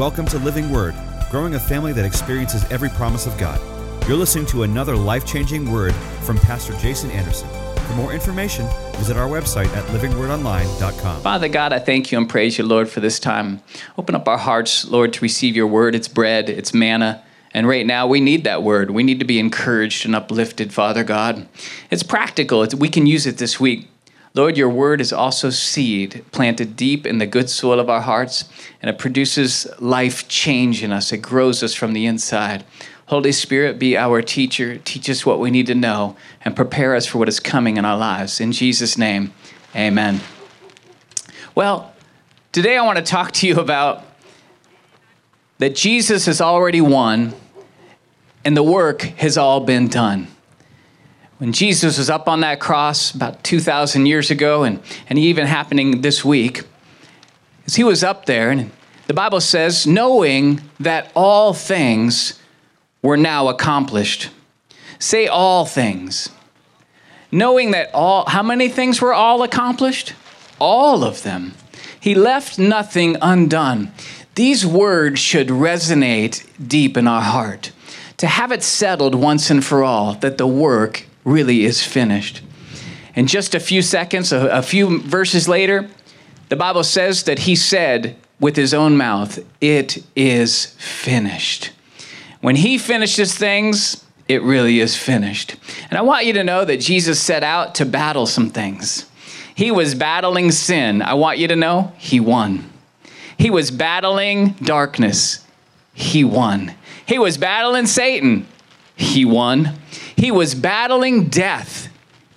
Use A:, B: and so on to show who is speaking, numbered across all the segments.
A: Welcome to Living Word, growing a family that experiences every promise of God. You're listening to another life changing word from Pastor Jason Anderson. For more information, visit our website at livingwordonline.com.
B: Father God, I thank you and praise you, Lord, for this time. Open up our hearts, Lord, to receive your word. It's bread, it's manna. And right now, we need that word. We need to be encouraged and uplifted, Father God. It's practical, it's, we can use it this week. Lord, your word is also seed planted deep in the good soil of our hearts, and it produces life change in us. It grows us from the inside. Holy Spirit, be our teacher. Teach us what we need to know and prepare us for what is coming in our lives. In Jesus' name, amen. Well, today I want to talk to you about that Jesus has already won and the work has all been done when Jesus was up on that cross about 2,000 years ago, and, and even happening this week, as he was up there, and the Bible says, knowing that all things were now accomplished. Say all things. Knowing that all, how many things were all accomplished? All of them. He left nothing undone. These words should resonate deep in our heart. To have it settled once and for all that the work really is finished. In just a few seconds, a, a few verses later, the Bible says that he said with his own mouth, It is finished. When he finishes things, it really is finished. And I want you to know that Jesus set out to battle some things. He was battling sin. I want you to know he won. He was battling darkness. He won. He was battling Satan. He won. He was battling death.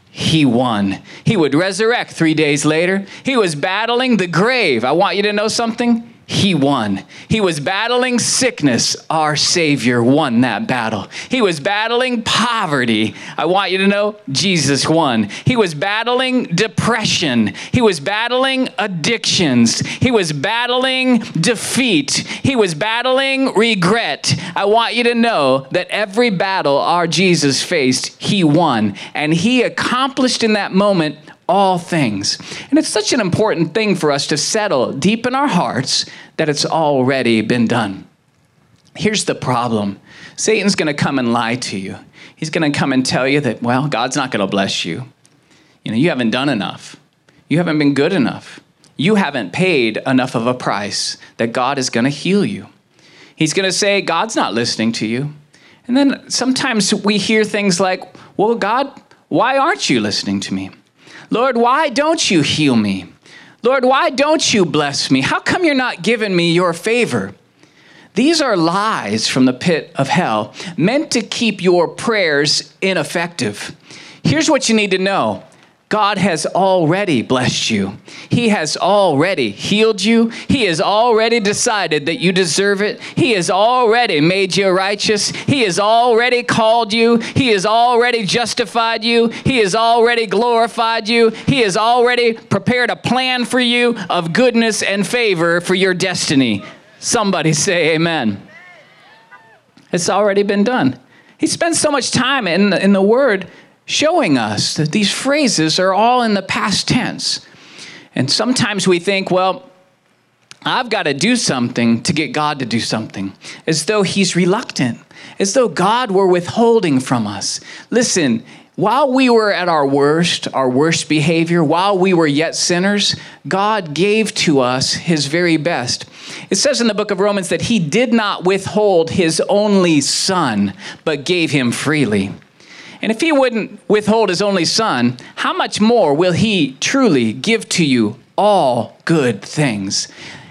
B: He won. He would resurrect three days later. He was battling the grave. I want you to know something he won. He was battling sickness. Our Savior won that battle. He was battling poverty. I want you to know Jesus won. He was battling depression. He was battling addictions. He was battling defeat. He was battling regret. I want you to know that every battle our Jesus faced, he won. And he accomplished in that moment all things. And it's such an important thing for us to settle deep in our hearts that it's already been done. Here's the problem Satan's going to come and lie to you. He's going to come and tell you that, well, God's not going to bless you. You know, you haven't done enough. You haven't been good enough. You haven't paid enough of a price that God is going to heal you. He's going to say, God's not listening to you. And then sometimes we hear things like, well, God, why aren't you listening to me? Lord, why don't you heal me? Lord, why don't you bless me? How come you're not giving me your favor? These are lies from the pit of hell meant to keep your prayers ineffective. Here's what you need to know God has already blessed you. He has already healed you. He has already decided that you deserve it. He has already made you righteous. He has already called you. He has already justified you. He has already glorified you. He has already prepared a plan for you of goodness and favor for your destiny. Somebody say amen. It's already been done. He spends so much time in the, in the Word showing us that these phrases are all in the past tense. And sometimes we think, well, I've got to do something to get God to do something, as though He's reluctant, as though God were withholding from us. Listen, while we were at our worst, our worst behavior, while we were yet sinners, God gave to us His very best. It says in the book of Romans that He did not withhold His only Son, but gave Him freely. And if he wouldn't withhold his only son, how much more will he truly give to you all good things?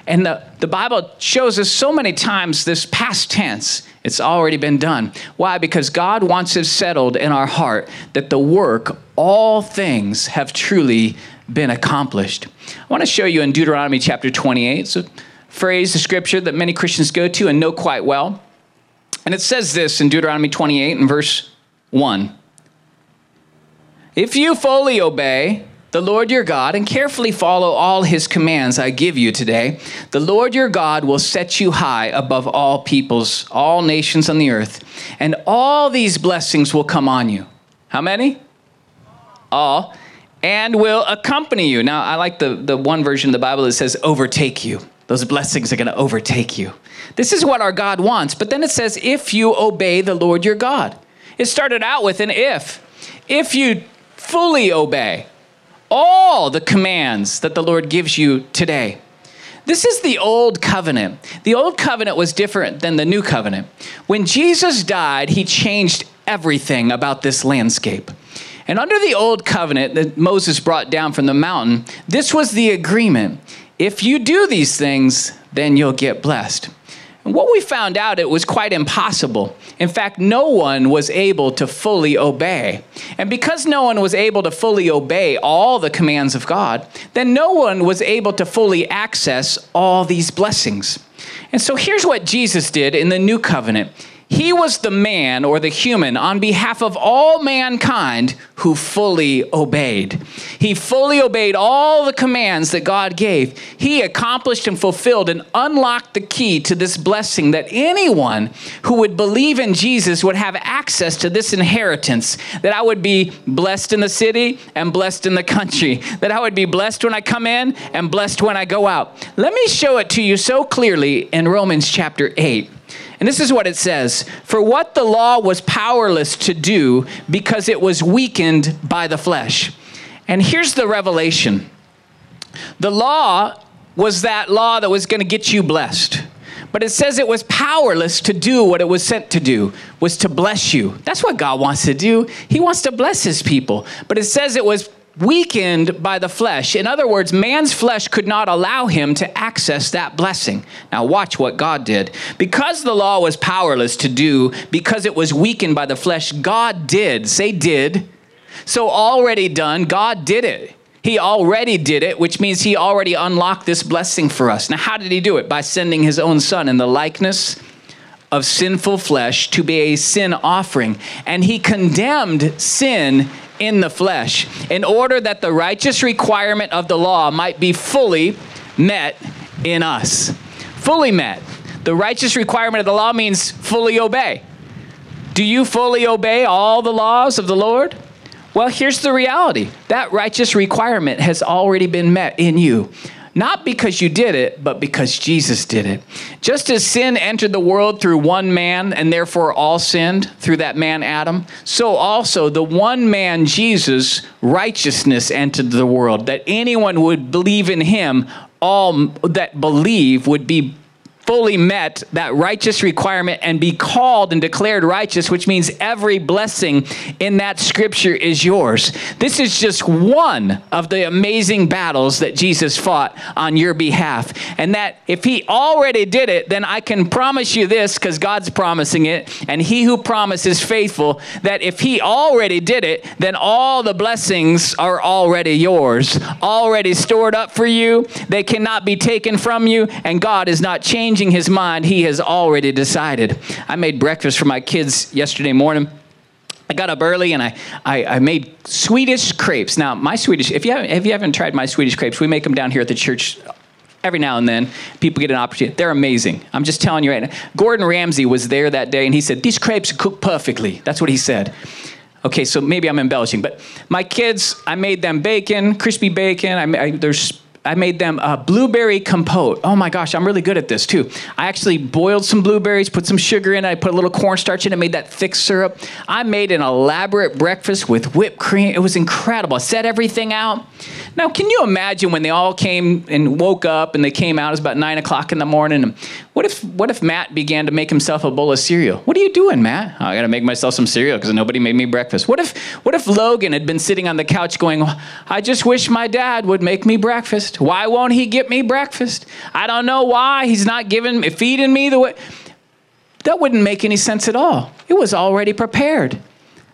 B: And the, the Bible shows us so many times this past tense, it's already been done. Why? Because God wants it settled in our heart that the work, all things have truly been accomplished. I want to show you in Deuteronomy chapter 28. It's a phrase, a scripture that many Christians go to and know quite well. And it says this in Deuteronomy 28 and verse 1. If you fully obey the Lord your God and carefully follow all his commands I give you today, the Lord your God will set you high above all peoples, all nations on the earth, and all these blessings will come on you. How many? All. And will accompany you. Now, I like the, the one version of the Bible that says overtake you. Those blessings are going to overtake you. This is what our God wants. But then it says, if you obey the Lord your God. It started out with an if. If you fully obey all the commands that the Lord gives you today. This is the old covenant. The old covenant was different than the new covenant. When Jesus died, he changed everything about this landscape. And under the old covenant that Moses brought down from the mountain, this was the agreement. If you do these things, then you'll get blessed. And what we found out, it was quite impossible. In fact, no one was able to fully obey. And because no one was able to fully obey all the commands of God, then no one was able to fully access all these blessings. And so here's what Jesus did in the new covenant he was the man or the human on behalf of all mankind who fully obeyed. He fully obeyed all the commands that God gave. He accomplished and fulfilled and unlocked the key to this blessing that anyone who would believe in Jesus would have access to this inheritance. That I would be blessed in the city and blessed in the country. That I would be blessed when I come in and blessed when I go out. Let me show it to you so clearly in Romans chapter 8. And this is what it says For what the law was powerless to do because it was weakened by the flesh. And here's the revelation the law was that law that was going to get you blessed. But it says it was powerless to do what it was sent to do, was to bless you. That's what God wants to do. He wants to bless his people. But it says it was weakened by the flesh. In other words, man's flesh could not allow him to access that blessing. Now, watch what God did. Because the law was powerless to do, because it was weakened by the flesh, God did. Say, did. So, already done, God did it. He already did it, which means he already unlocked this blessing for us. Now, how did he do it? By sending his own son in the likeness of sinful flesh to be a sin offering. And he condemned sin in the flesh, in order that the righteous requirement of the law might be fully met in us. Fully met. The righteous requirement of the law means fully obey. Do you fully obey all the laws of the Lord? Well, here's the reality that righteous requirement has already been met in you not because you did it, but because Jesus did it. Just as sin entered the world through one man, and therefore all sinned through that man Adam, so also the one man Jesus' righteousness entered the world, that anyone would believe in him, all that believe would be fully met that righteous requirement and be called and declared righteous, which means every blessing in that scripture is yours. This is just one of the amazing battles that Jesus fought on your behalf. And that if he already did it, then I can promise you this because God's promising it. And he who promises faithful that if he already did it, then all the blessings are already yours, already stored up for you. They cannot be taken from you, and God is not changing changing his mind, he has already decided. I made breakfast for my kids yesterday morning. I got up early and I, I, I, made Swedish crepes. Now, my Swedish, if you, haven't, if you haven't tried my Swedish crepes, we make them down here at the church every now and then. People get an opportunity. They're amazing. I'm just telling you right now. Gordon Ramsay was there that day and he said, These crepes cook perfectly. That's what he said. Okay, so maybe I'm embellishing, but my kids, I made them bacon, crispy bacon. I, I, there's I made them a blueberry compote. Oh my gosh, I'm really good at this too. I actually boiled some blueberries, put some sugar in I put a little cornstarch in it, made that thick syrup. I made an elaborate breakfast with whipped cream. It was incredible. I set everything out. Now, can you imagine when they all came and woke up and they came out? It was about nine o'clock in the morning. What if what if Matt began to make himself a bowl of cereal? What are you doing, Matt? Oh, I got to make myself some cereal because nobody made me breakfast. What if what if Logan had been sitting on the couch going, I just wish my dad would make me breakfast. Why won't he get me breakfast? I don't know why he's not giving feeding me the way. That wouldn't make any sense at all. It was already prepared.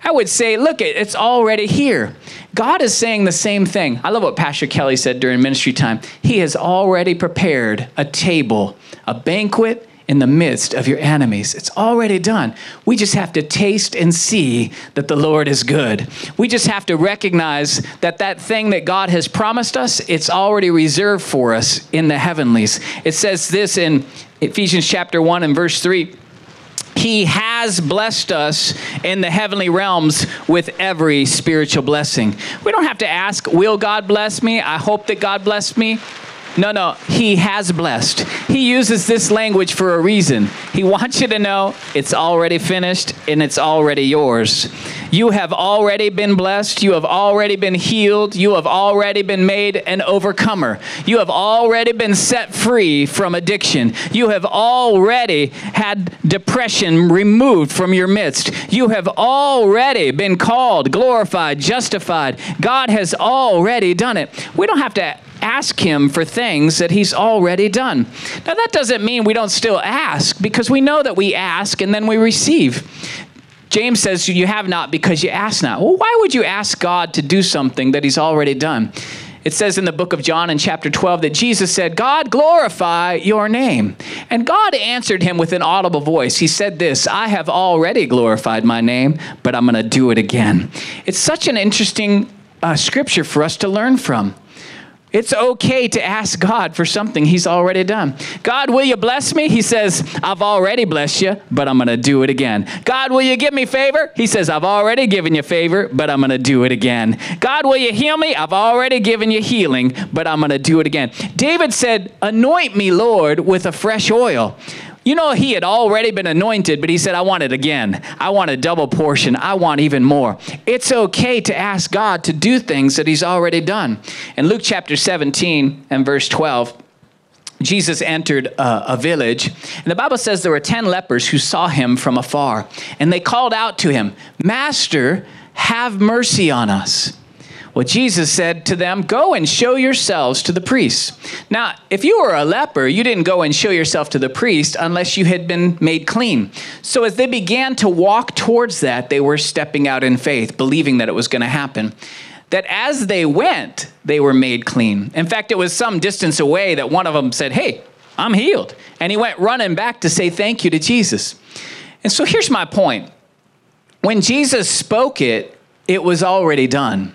B: I would say, look, it's already here. God is saying the same thing. I love what Pastor Kelly said during ministry time. He has already prepared a table, a banquet in the midst of your enemies. It's already done. We just have to taste and see that the Lord is good. We just have to recognize that that thing that God has promised us, it's already reserved for us in the heavenlies. It says this in Ephesians chapter 1 and verse 3 he has blessed us in the heavenly realms with every spiritual blessing. We don't have to ask, Will God bless me? I hope that God bless me. No, no, he has blessed. He uses this language for a reason. He wants you to know it's already finished and it's already yours. You have already been blessed. You have already been healed. You have already been made an overcomer. You have already been set free from addiction. You have already had depression removed from your midst. You have already been called, glorified, justified. God has already done it. We don't have to ask him for things that he's already done. Now, that doesn't mean we don't still ask because we know that we ask and then we receive. James says, You have not because you ask not. Well, why would you ask God to do something that he's already done? It says in the book of John in chapter 12 that Jesus said, God, glorify your name. And God answered him with an audible voice. He said this, I have already glorified my name, but I'm going to do it again. It's such an interesting uh, scripture for us to learn from. It's okay to ask God for something He's already done. God, will you bless me? He says, I've already blessed you, but I'm going to do it again. God, will you give me favor? He says, I've already given you favor, but I'm going to do it again. God, will you heal me? I've already given you healing, but I'm going to do it again. David said, Anoint me, Lord, with a fresh oil. You know, he had already been anointed, but he said, I want it again. I want a double portion. I want even more. It's okay to ask God to do things that he's already done. In Luke chapter 17 and verse 12, Jesus entered a, a, village, and the Bible says there were 10 lepers who saw him from afar, and they called out to him, Master, have mercy on us. Well, Jesus said to them, Go and show yourselves to the priests. Now, if you were a leper, you didn't go and show yourself to the priest unless you had been made clean. So, as they began to walk towards that, they were stepping out in faith, believing that it was going to happen. That as they went, they were made clean. In fact, it was some distance away that one of them said, Hey, I'm healed. And he went running back to say thank you to Jesus. And so here's my point when Jesus spoke it, it was already done.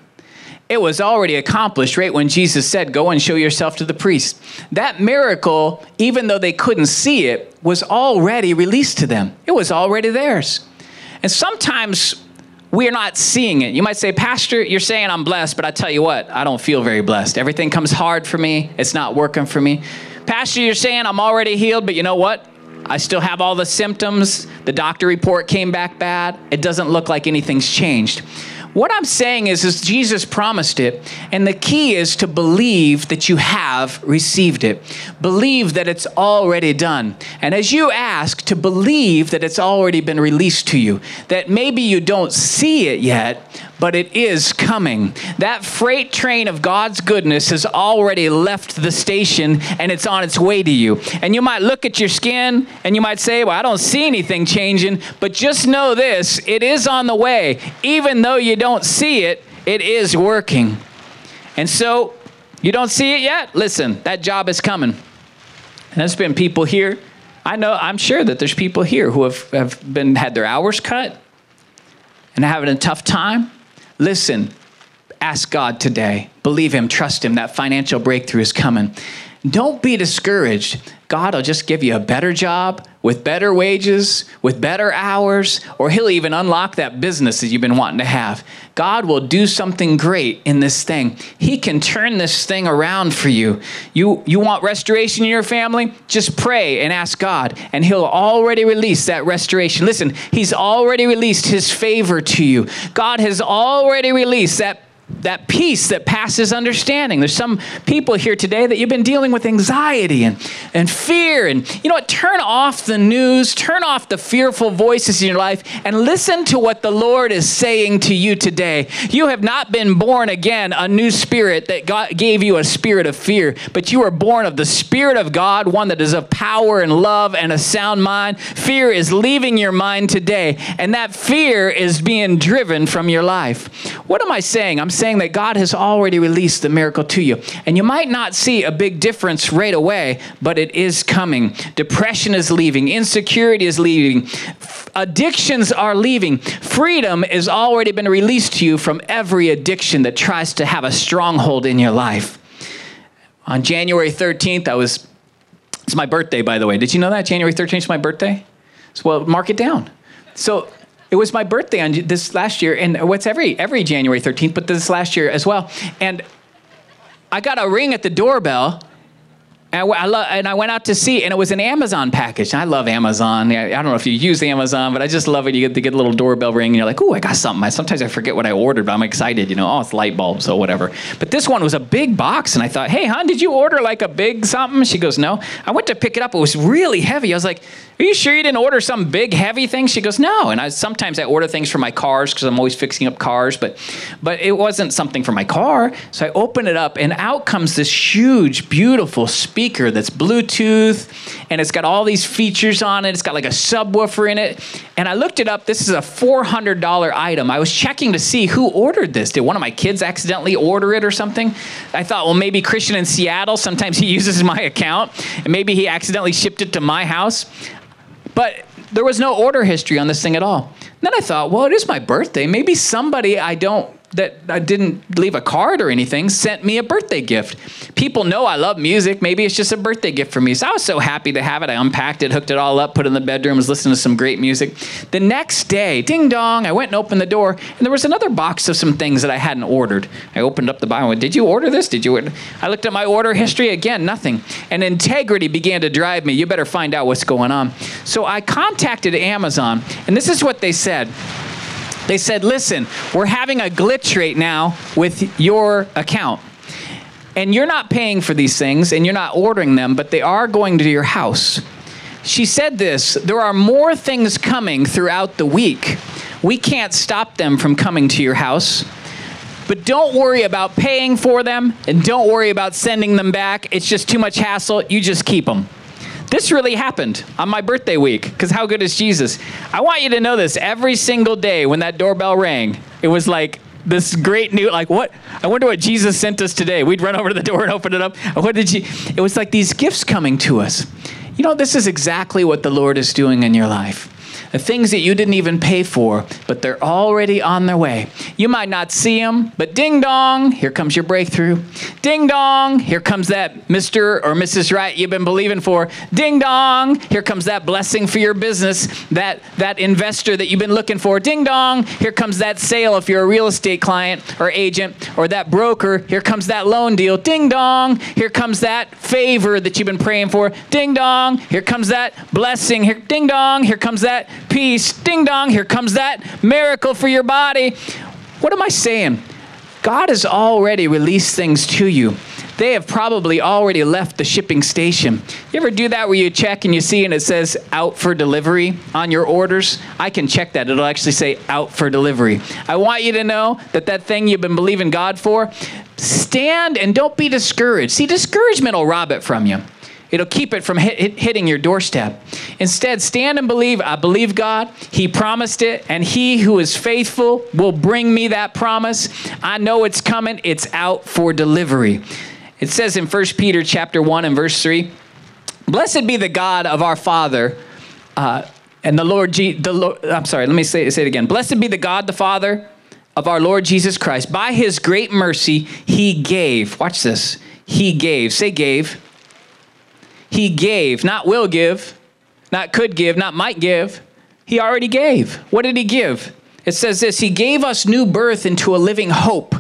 B: It was already accomplished right when Jesus said, Go and show yourself to the priest. That miracle, even though they couldn't see it, was already released to them. It was already theirs. And sometimes we're not seeing it. You might say, Pastor, you're saying I'm blessed, but I tell you what, I don't feel very blessed. Everything comes hard for me, it's not working for me. Pastor, you're saying I'm already healed, but you know what? I still have all the symptoms. The doctor report came back bad. It doesn't look like anything's changed. What I'm saying is, is Jesus promised it, and the key is to believe that you have received it. Believe that it's already done. And as you ask, to believe that it's already been released to you, that maybe you don't see it yet, but it is coming. That freight train of God's goodness has already left the station and it's on its way to you. And you might look at your skin and you might say, Well, I don't see anything changing, but just know this it is on the way. Even though you don't see it, it is working. And so, you don't see it yet? Listen, that job is coming. And there's been people here. I know, I'm sure that there's people here who have, have been had their hours cut and having a tough time. Listen, ask God today. Believe Him, trust Him. That financial breakthrough is coming. Don't be discouraged. God will just give you a better job with better wages, with better hours, or He'll even unlock that business that you've been wanting to have. God will do something great in this thing. He can turn this thing around for you. You, you want restoration in your family? Just pray and ask God, and He'll already release that restoration. Listen, He's already released His favor to you. God has already released that that peace that passes understanding. There's some people here today that you've been dealing with anxiety and, and fear. And you know what? Turn off the news, turn off the fearful voices in your life, and listen to what the Lord is saying to you today. You have not been born again a new spirit that God gave you a spirit of fear, but you are born of the Spirit of God, one that is of power and love and a sound mind. Fear is leaving your mind today, and that fear is being driven from your life. What am I saying? I'm saying that God has already released the miracle to you. And you might not see a big difference right away, but it is coming. Depression is leaving, insecurity is leaving, addictions are leaving. Freedom has already been released to you from every addiction that tries to have a stronghold in your life. On January 13th, I was, it's my birthday, by the way. Did you know that? January 13th is my birthday? So, well, mark it down. So, it was my birthday on this last year, and what's every every January 13th, but this last year as well. And I got a ring at the doorbell, And I, I lo- and I went out to see, and it was an Amazon package. I love Amazon. I don't know if you use Amazon, but I just love it. You get to get a little doorbell ring, and you're like, "Oh, I got something." I, sometimes I forget what I ordered, but I'm excited. You know, oh, it's light bulbs or whatever. But this one was a big box, and I thought, "Hey, hon, did you order like a big something?" She goes, "No." I went to pick it up. It was really heavy. I was like, "Are you sure you didn't order some big heavy thing?" She goes, "No." And I sometimes I order things for my cars because I'm always fixing up cars, but but it wasn't something for my car. So I open it up, and out comes this huge, beautiful speaker that's Bluetooth, and it's got all these features on it. It's got like a subwoofer in it. And I looked it up. This is a $400 item. I was checking to see who ordered this. Did one of my kids accidentally order it or something? I thought, well, maybe Christian in Seattle. Sometimes he uses my account, and maybe he accidentally shipped it to my house. But there was no order history on this thing at all. Then I thought, well, it is my birthday. Maybe somebody I don't that I didn't leave a card or anything sent me a birthday gift. People know I love music. Maybe it's just a birthday gift for me. So I was so happy to have it. I unpacked it, hooked it all up, put it in the bedroom, was listening to some great music. The next day, ding dong, I went and opened the door, and there was another box of some things that I hadn't ordered. I opened up the box. And went, Did you order this? Did you order? I looked at my order history again, nothing. And integrity began to drive me. You better find out what's going on. So I contacted Amazon, and this is what they said. They said, listen, we're having a glitch right now with your account. And you're not paying for these things and you're not ordering them, but they are going to your house. She said this there are more things coming throughout the week. We can't stop them from coming to your house. But don't worry about paying for them and don't worry about sending them back. It's just too much hassle. You just keep them. This really happened on my birthday week because how good is Jesus? I want you to know this every single day when that doorbell rang, it was like this great new like what? I wonder what jesus sent us today. We'd run over to the door and open it up. What did you it was like these gifts coming to us. You know this is exactly what the lord is doing in your life things that you didn't even pay for, but they're already on their way. You might not see them, but ding dong, here comes your breakthrough. Ding dong, here comes that Mr. or Mrs. Right you've been believing for. Ding dong, here comes that blessing for your business, that, that investor that you've been looking for. Ding dong, here comes that sale if you're a real estate client or agent, or that broker. Here comes that loan deal. Ding dong, here comes that favor that you've been praying for. Ding dong, here comes that blessing. Here, ding dong, here comes that peace. Ding dong, here comes that miracle for your body. What am I saying? God has already released things to you. They have probably already left the shipping station. You ever do that where you check and you see and it says out for delivery on your orders? I can check that. It'll actually say out for delivery. I want you to know that that thing you've been believing God for, stand and don't be discouraged. See, discouragement will rob it from you. It'll keep it from hit, hit, hitting your doorstep. Instead, stand and believe. I believe God. He promised it, and He who is faithful will bring me that promise. I know it's coming. It's out for delivery. It says in 1 Peter chapter 1 and verse 3, Blessed be the God of our Father, uh, and the Lord, Je- the Lord, I'm sorry, let me say, say it again. Blessed be the God, the Father of our Lord Jesus Christ. By his great mercy, he gave. Watch this. He gave. Say gave he gave, not will give, not could give, not might give. He already gave. What did he give? It says this He gave us new birth into a living hope.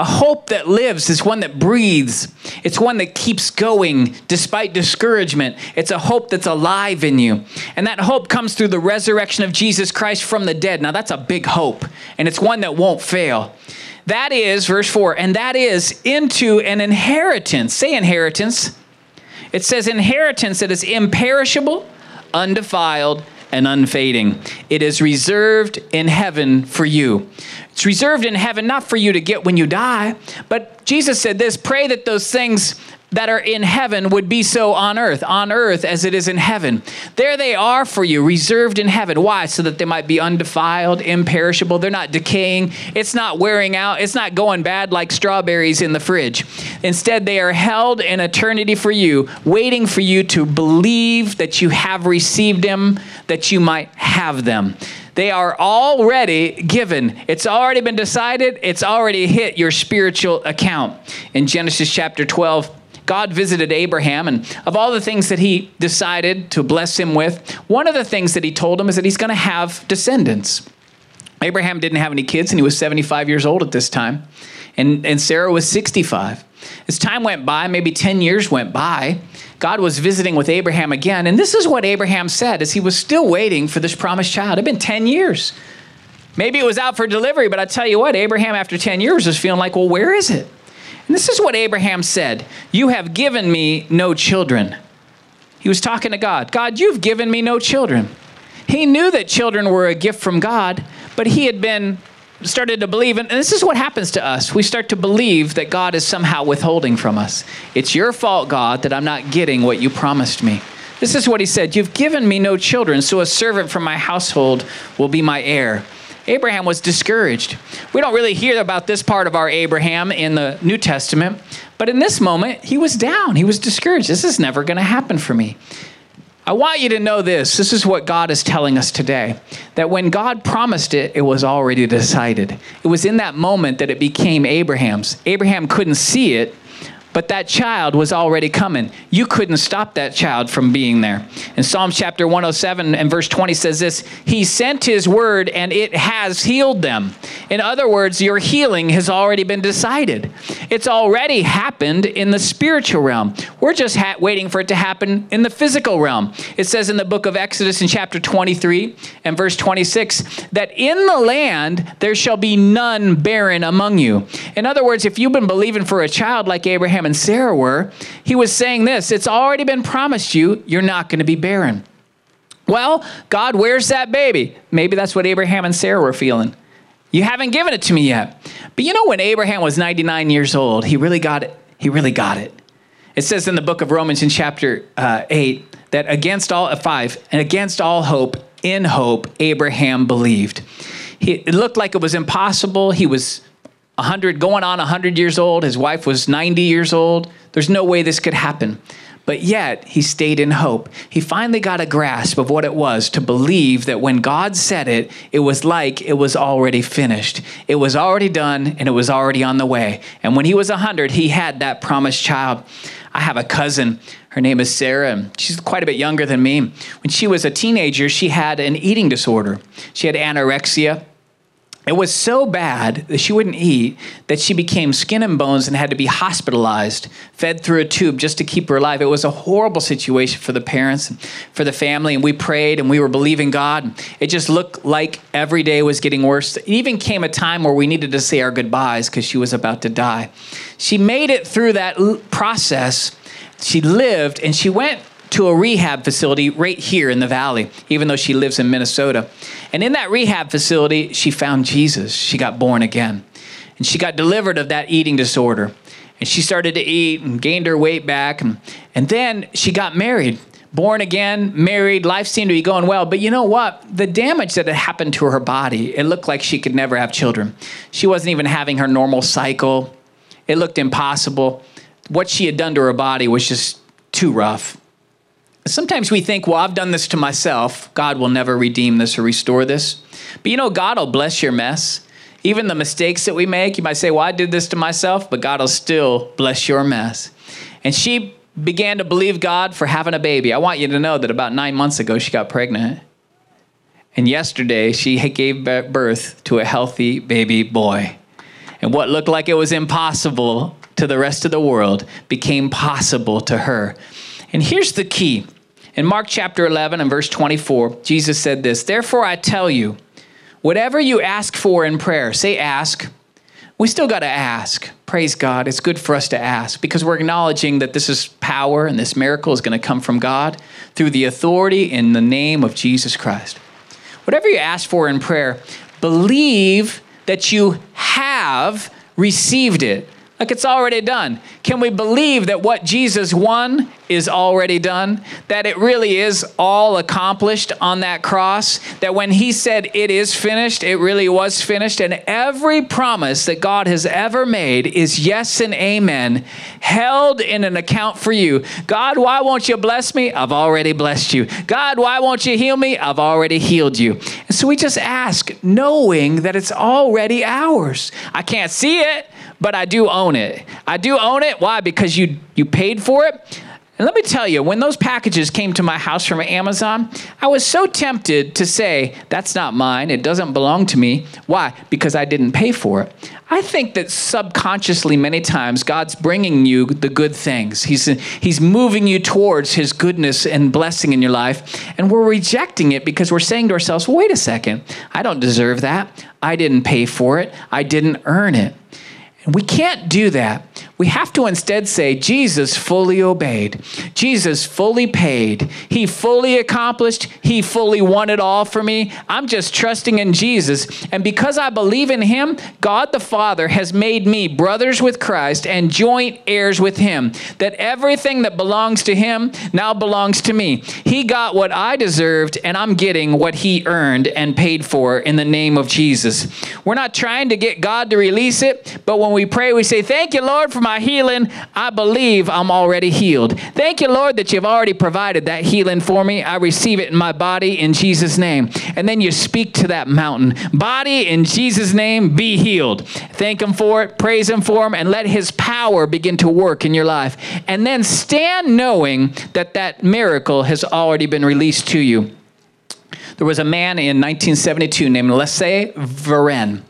B: A hope that lives is one that breathes. It's one that keeps going despite discouragement. It's a hope that's alive in you. And that hope comes through the resurrection of Jesus Christ from the dead. Now, that's a big hope, and it's one that won't fail. That is, verse 4, and that is into an inheritance. Say inheritance it says inheritance that is imperishable, undefiled, and unfading. It is reserved in heaven for you. It's reserved in heaven not for you to get when you die, but Jesus said this pray that those things that are in heaven would be so on earth, on earth as it is in heaven. There they are for you, reserved in heaven. Why? So that they might be undefiled, imperishable. They're not decaying. It's not wearing out. It's not going bad like strawberries in the fridge. Instead, they are held in eternity for you, waiting for you to believe that you have received them, that you might have them. They are already given. It's already been decided. It's already hit your spiritual account. In Genesis chapter 12, God visited Abraham, and of all the things that he decided to bless him with, one of the things that he told him is that he's going to have descendants. Abraham didn't have any kids, and he was 75 years old at this time, and, and Sarah was 65. As time went by, maybe 10 years went by, God was visiting with Abraham again. And this is what Abraham said as he was still waiting for this promised child. It had been 10 years. Maybe it was out for delivery, but I tell you what, Abraham, after 10 years, was feeling like, well, where is it? And this is what Abraham said You have given me no children. He was talking to God God, you've given me no children. He knew that children were a gift from God, but he had been started to believe, and this is what happens to us. We start to believe that God is somehow withholding from us. It's your fault, God, that I'm not getting what you promised me. This is what he said You've given me no children, so a servant from my household will be my heir. Abraham was discouraged. We don't really hear about this part of our Abraham in the New Testament, but in this moment, he was down. He was discouraged. This is never going to happen for me. I want you to know this. This is what God is telling us today that when God promised it, it was already decided. It was in that moment that it became Abraham's. Abraham couldn't see it, but that child was already coming. You couldn't stop that child from being there. In Psalms chapter 107 and verse 20 says this He sent His word and it has healed them. In other words, your healing has already been decided. It's already happened in the spiritual realm. We're just ha- waiting for it to happen in the physical realm. It says in the book of Exodus in chapter 23 and verse 26 that in the land there shall be none barren among you. In other words, if you've been believing for a child like Abraham, and Sarah were, he was saying this it's already been promised you, you're not going to be barren. Well, God, where's that baby? Maybe that's what Abraham and Sarah were feeling. You haven't given it to me yet. But you know, when Abraham was 99 years old, he really got it. He really got it. It says in the book of Romans in chapter uh, 8 that against all, uh, 5, and against all hope, in hope, Abraham believed. He, it looked like it was impossible. He was 100 going on 100 years old his wife was 90 years old. There's no way this could happen. But yet he stayed in hope. He finally got a grasp of what it was to believe that when god said it it was like it was already finished. It was already done and it was already on the way. And when he was 100 he had that promised child. I have a cousin. Her name is Sarah, and she's quite a bit younger than me. When she was a teenager, she had an eating disorder. She had anorexia, it was so bad that she wouldn't eat that she became skin and bones and had to be hospitalized, fed through a tube just to keep her alive. It was a horrible situation for the parents and for the family. And we prayed and we were believing God. It just looked like every day was getting worse. It even came a time where we needed to say our goodbyes because she was about to die. She made it through that process. She lived and she went to a rehab facility right here in the valley, even though she lives in Minnesota. And in that rehab facility, she found Jesus. She got born again. And she got delivered of that eating disorder. And she started to eat and gained her weight back. And, and then she got married, born again, married. Life seemed to be going well. But you know what? The damage that had happened to her body, it looked like she could never have children. She wasn't even having her normal cycle. It looked impossible. What she had done to her body was just too rough. Sometimes we think, well, I've done this to myself. God will never redeem this or restore this. But you know, God will bless your mess. Even the mistakes that we make, you might say, well, I did this to myself, but God will still bless your mess. And she began to believe God for having a baby. I want you to know that about nine months ago, she got pregnant. And yesterday, she gave birth to a healthy baby boy. And what looked like it was impossible to the rest of the world became possible to her. And here's the key in Mark chapter 11 and verse 24, Jesus said this Therefore I tell you, whatever you ask for in prayer, say ask. We still got to ask. Praise God. It's good for us to ask because we're acknowledging that this is power and this miracle is going to come from God through the authority in the name of Jesus Christ. Whatever you ask for in prayer, believe that you have received it like it's already done. Can we believe that what Jesus won is already done? That it really is all accomplished on that cross? That when he said it is finished, it really was finished? And every promise that God has ever made is yes and amen, held in an account for you. God, why won't you bless me? I've already blessed you. God, why won't you heal me? I've already healed you. And so we just ask, knowing that it's already ours. I can't see it but I do own it. I do own it. Why? Because you you paid for it. And let me tell you, when those packages came to my house from Amazon, I was so tempted to say, that's not mine. It doesn't belong to me. Why? Because I didn't pay for it. I think that subconsciously, many times, God's bringing you the good things. He's, he's moving you towards His goodness and blessing in your life. And we're rejecting it because we're saying to ourselves, well, wait a second. I don't deserve that. I didn't pay for it. I didn't earn it. And we can't do that. We have to instead say, Jesus fully obeyed. Jesus fully paid. He fully accomplished. He fully won it all for me. I'm just trusting in Jesus. And because I believe in Him, God the Father has made me brothers with Christ and joint heirs with Him. That everything that belongs to Him now belongs to me. He got what I deserved, and I'm getting what He earned and paid for in the name of Jesus. We're not trying to get God to release it, but when we pray, we say, Thank you, Lord, for my healing, I believe I'm already healed. Thank you, Lord, that you've already provided that healing for me. I receive it in my body in Jesus' name. And then you speak to that mountain body in Jesus' name, be healed. Thank Him for it, praise Him for Him, and let His power begin to work in your life. And then stand knowing that that miracle has already been released to you. There was a man in 1972 named Lasse Viren.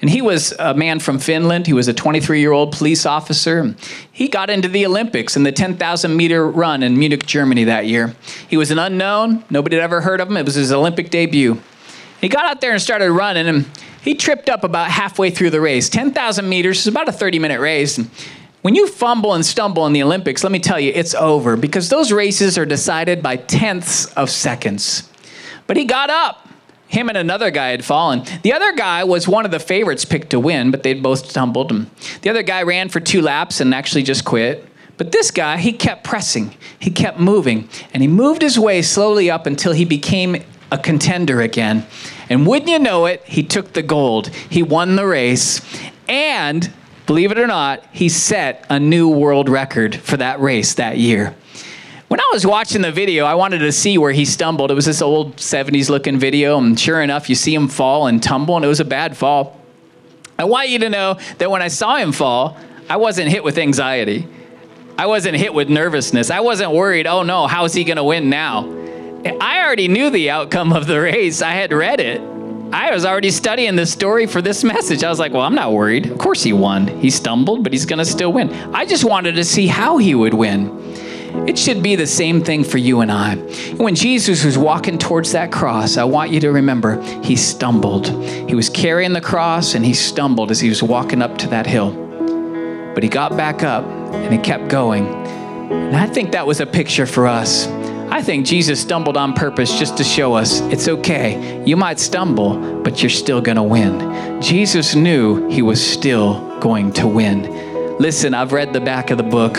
B: And he was a man from Finland. He was a 23 year old police officer. He got into the Olympics in the 10,000 meter run in Munich, Germany that year. He was an unknown. Nobody had ever heard of him. It was his Olympic debut. He got out there and started running, and he tripped up about halfway through the race. 10,000 meters is about a 30 minute race. When you fumble and stumble in the Olympics, let me tell you, it's over because those races are decided by tenths of seconds. But he got up him and another guy had fallen. The other guy was one of the favorites picked to win, but they'd both stumbled. The other guy ran for two laps and actually just quit. But this guy, he kept pressing, he kept moving, and he moved his way slowly up until he became a contender again. And wouldn't you know it, he took the gold. He won the race. And believe it or not, he set a new world record for that race that year. When I was watching the video, I wanted to see where he stumbled. It was this old 70s looking video, and sure enough, you see him fall and tumble, and it was a bad fall. I want you to know that when I saw him fall, I wasn't hit with anxiety. I wasn't hit with nervousness. I wasn't worried, oh no, how's he going to win now? I already knew the outcome of the race. I had read it. I was already studying this story for this message. I was like, well, I'm not worried. Of course he won. He stumbled, but he's going to still win. I just wanted to see how he would win. It should be the same thing for you and I. When Jesus was walking towards that cross, I want you to remember he stumbled. He was carrying the cross and he stumbled as he was walking up to that hill. But he got back up and he kept going. And I think that was a picture for us. I think Jesus stumbled on purpose just to show us it's okay. You might stumble, but you're still going to win. Jesus knew he was still going to win. Listen, I've read the back of the book.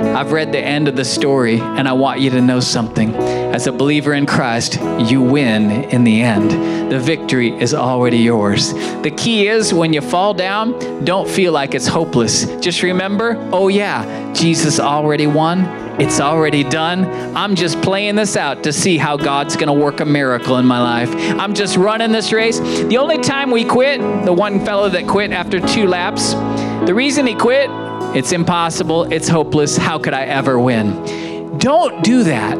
B: I've read the end of the story, and I want you to know something. As a believer in Christ, you win in the end. The victory is already yours. The key is when you fall down, don't feel like it's hopeless. Just remember, oh, yeah, Jesus already won. It's already done. I'm just playing this out to see how God's going to work a miracle in my life. I'm just running this race. The only time we quit, the one fellow that quit after two laps, the reason he quit it's impossible. It's hopeless. How could I ever win? Don't do that.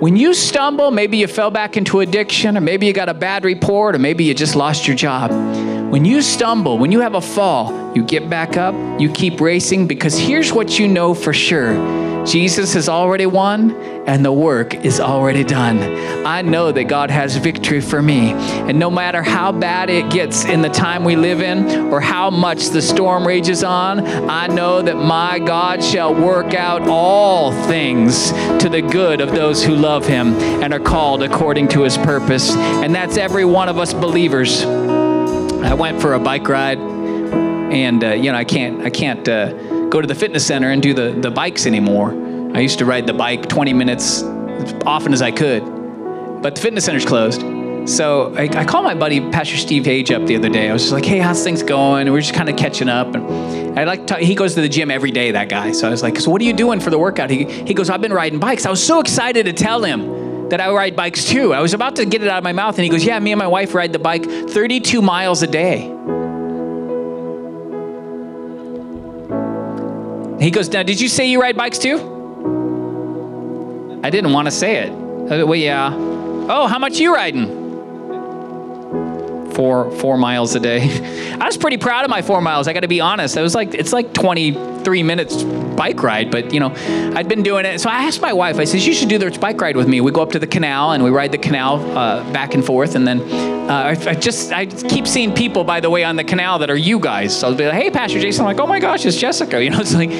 B: When you stumble, maybe you fell back into addiction, or maybe you got a bad report, or maybe you just lost your job. When you stumble, when you have a fall, you get back up, you keep racing, because here's what you know for sure Jesus has already won and the work is already done. I know that God has victory for me. And no matter how bad it gets in the time we live in or how much the storm rages on, I know that my God shall work out all things to the good of those who love him and are called according to his purpose. And that's every one of us believers. I went for a bike ride and uh, you know I can't I can't uh, go to the fitness center and do the, the bikes anymore. I used to ride the bike 20 minutes as often as I could, but the fitness center's closed. So I, I called my buddy Pastor Steve Hage up the other day. I was just like, "Hey, how's things going?" And we are just kind of catching up. And I like he goes to the gym every day. That guy. So I was like, "So what are you doing for the workout?" He he goes, "I've been riding bikes." I was so excited to tell him that I ride bikes too. I was about to get it out of my mouth, and he goes, "Yeah, me and my wife ride the bike 32 miles a day." He goes, Now, did you say you ride bikes too? I didn't want to say it. Uh, well, yeah. Oh, how much you riding? Four four miles a day. I was pretty proud of my four miles. I got to be honest. I was like, it's like 23 minutes bike ride, but you know, I'd been doing it. So I asked my wife. I said, you should do this bike ride with me. We go up to the canal and we ride the canal uh, back and forth, and then uh, I, just I keep seeing people by the way on the canal that are you guys. So I'll be like, hey, Pastor Jason. I'm like, oh my gosh, it's Jessica. You know, it's like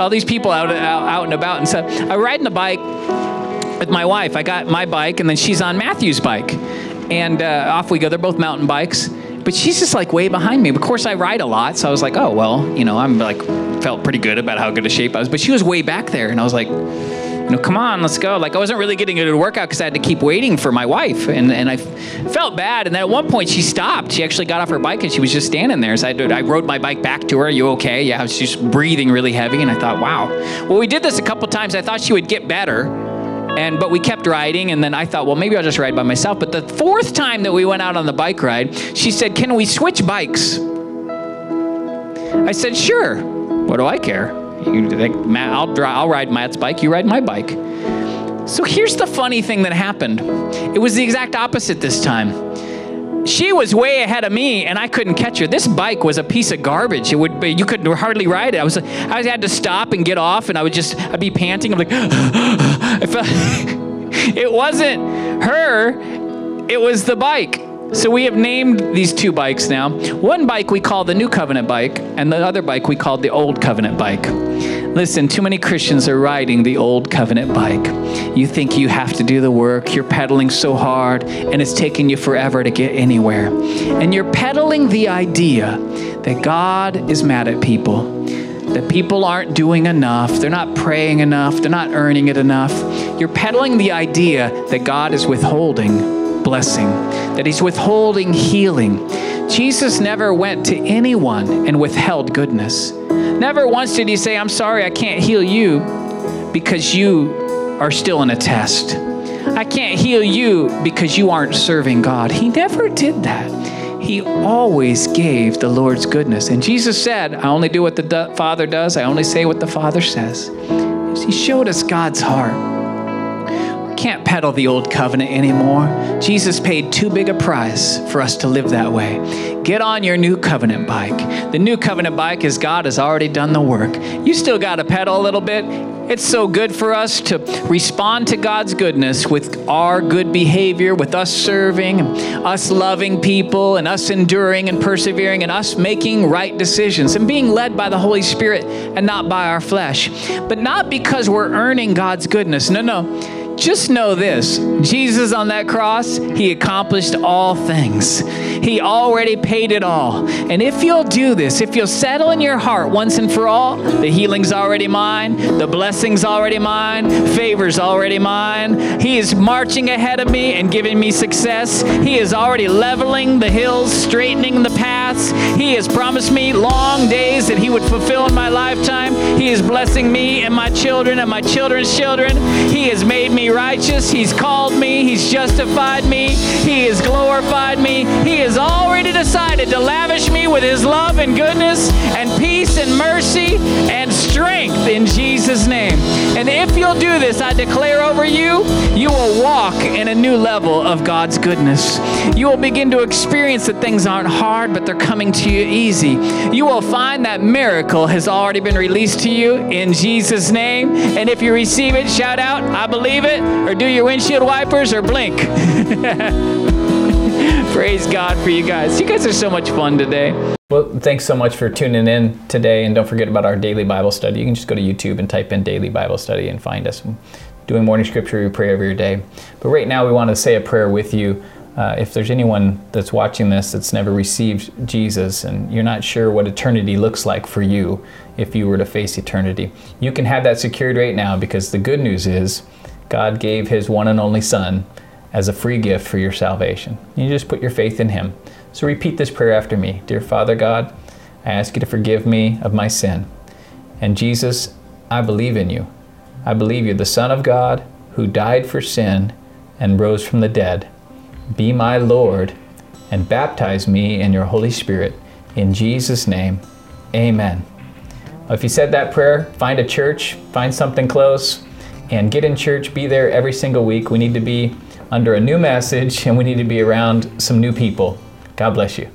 B: all these people out out, out and about. And so I ride in the bike with my wife. I got my bike, and then she's on Matthew's bike, and uh, off we go. They're both mountain bikes, but she's just like way behind me. Of course, I ride a lot, so I was like, oh well, you know, I'm like felt pretty good about how good a shape I was. But she was way back there, and I was like. You know, come on, let's go. Like I wasn't really getting into the workout because I had to keep waiting for my wife, and, and I felt bad. And then at one point she stopped. She actually got off her bike and she was just standing there. So I, I rode my bike back to her. Are you okay? Yeah, she's breathing really heavy, and I thought, wow. Well, we did this a couple times. I thought she would get better, and but we kept riding and then i thought well maybe i'll just ride by myself. But the fourth time that we went out on the bike ride she said can we switch bikes? I said sure. What do i care? You, like, Matt, I'll, I'll ride matt's bike you ride my bike. So here's the funny thing that happened. It was the exact opposite this time she was way ahead of me and I couldn't catch her. This bike was a piece of garbage. It would be, you could hardly ride it. I was I had to stop and get off and I would just I'd be panting. I'm like I felt it wasn't her, it was the bike. So we have named these two bikes now. One bike we call the New Covenant bike, and the other bike we call the Old Covenant bike. Listen, too many Christians are riding the Old Covenant bike. You think you have to do the work, you're pedaling so hard, and it's taking you forever to get anywhere. And you're pedaling the idea that God is mad at people that people aren't doing enough, they're not praying enough, they're not earning it enough. You're peddling the idea that God is withholding blessing, that He's withholding healing. Jesus never went to anyone and withheld goodness. Never once did He say, I'm sorry, I can't heal you because you are still in a test. I can't heal you because you aren't serving God. He never did that he always gave the Lord's goodness. And Jesus said, I only do what the Father does, I only say what the Father says. He showed us God's heart. Can't peddle the old covenant anymore. Jesus paid too big a price for us to live that way. Get on your new covenant bike. The new covenant bike is God has already done the work. You still got to pedal a little bit. It's so good for us to respond to God's goodness with our good behavior, with us serving, us loving people, and us enduring and persevering, and us making right decisions and being led by the Holy Spirit and not by our flesh. But not because we're earning God's goodness. No, no just know this Jesus on that cross, he accomplished all things. He already paid it all. And if you'll do this, if you'll settle in your heart once and for all, the healing's already mine, the blessing's already mine, favor's already mine. He is marching ahead of me and giving me success. He is already leveling the hills, straightening the paths. He has promised me long days that he would fulfill in my lifetime. He is blessing me and my children and my children's children. He has made righteous. He's called me. He's justified me. He has glorified me. He has already decided to lavish me with His love and goodness and peace and mercy and strength in Jesus' name. And if you'll do this, I declare over you, you will walk in a new level of God's goodness. You will begin to experience that things aren't hard, but they're coming to you easy. You will find that miracle has already been released to you in Jesus' name. And if you receive it, shout out, I believe it, or do your windshield wipers, or blink. Praise God for you guys. You guys are so much fun today. Well, thanks so much for tuning in today. And don't forget about our daily Bible study. You can just go to YouTube and type in daily Bible study and find us. Doing morning scripture, we pray every day. But right now, we want to say a prayer with you. Uh, if there's anyone that's watching this that's never received Jesus and you're not sure what eternity looks like for you if you were to face eternity, you can have that secured right now because the good news is God gave His one and only Son as a free gift for your salvation. You just put your faith in Him. So repeat this prayer after me Dear Father God, I ask you to forgive me of my sin. And Jesus, I believe in you. I believe you're the Son of God who died for sin and rose from the dead. Be my Lord and baptize me in your Holy Spirit. In Jesus' name, amen. If you said that prayer, find a church, find something close, and get in church. Be there every single week. We need to be under a new message and we need to be around some new people. God bless you.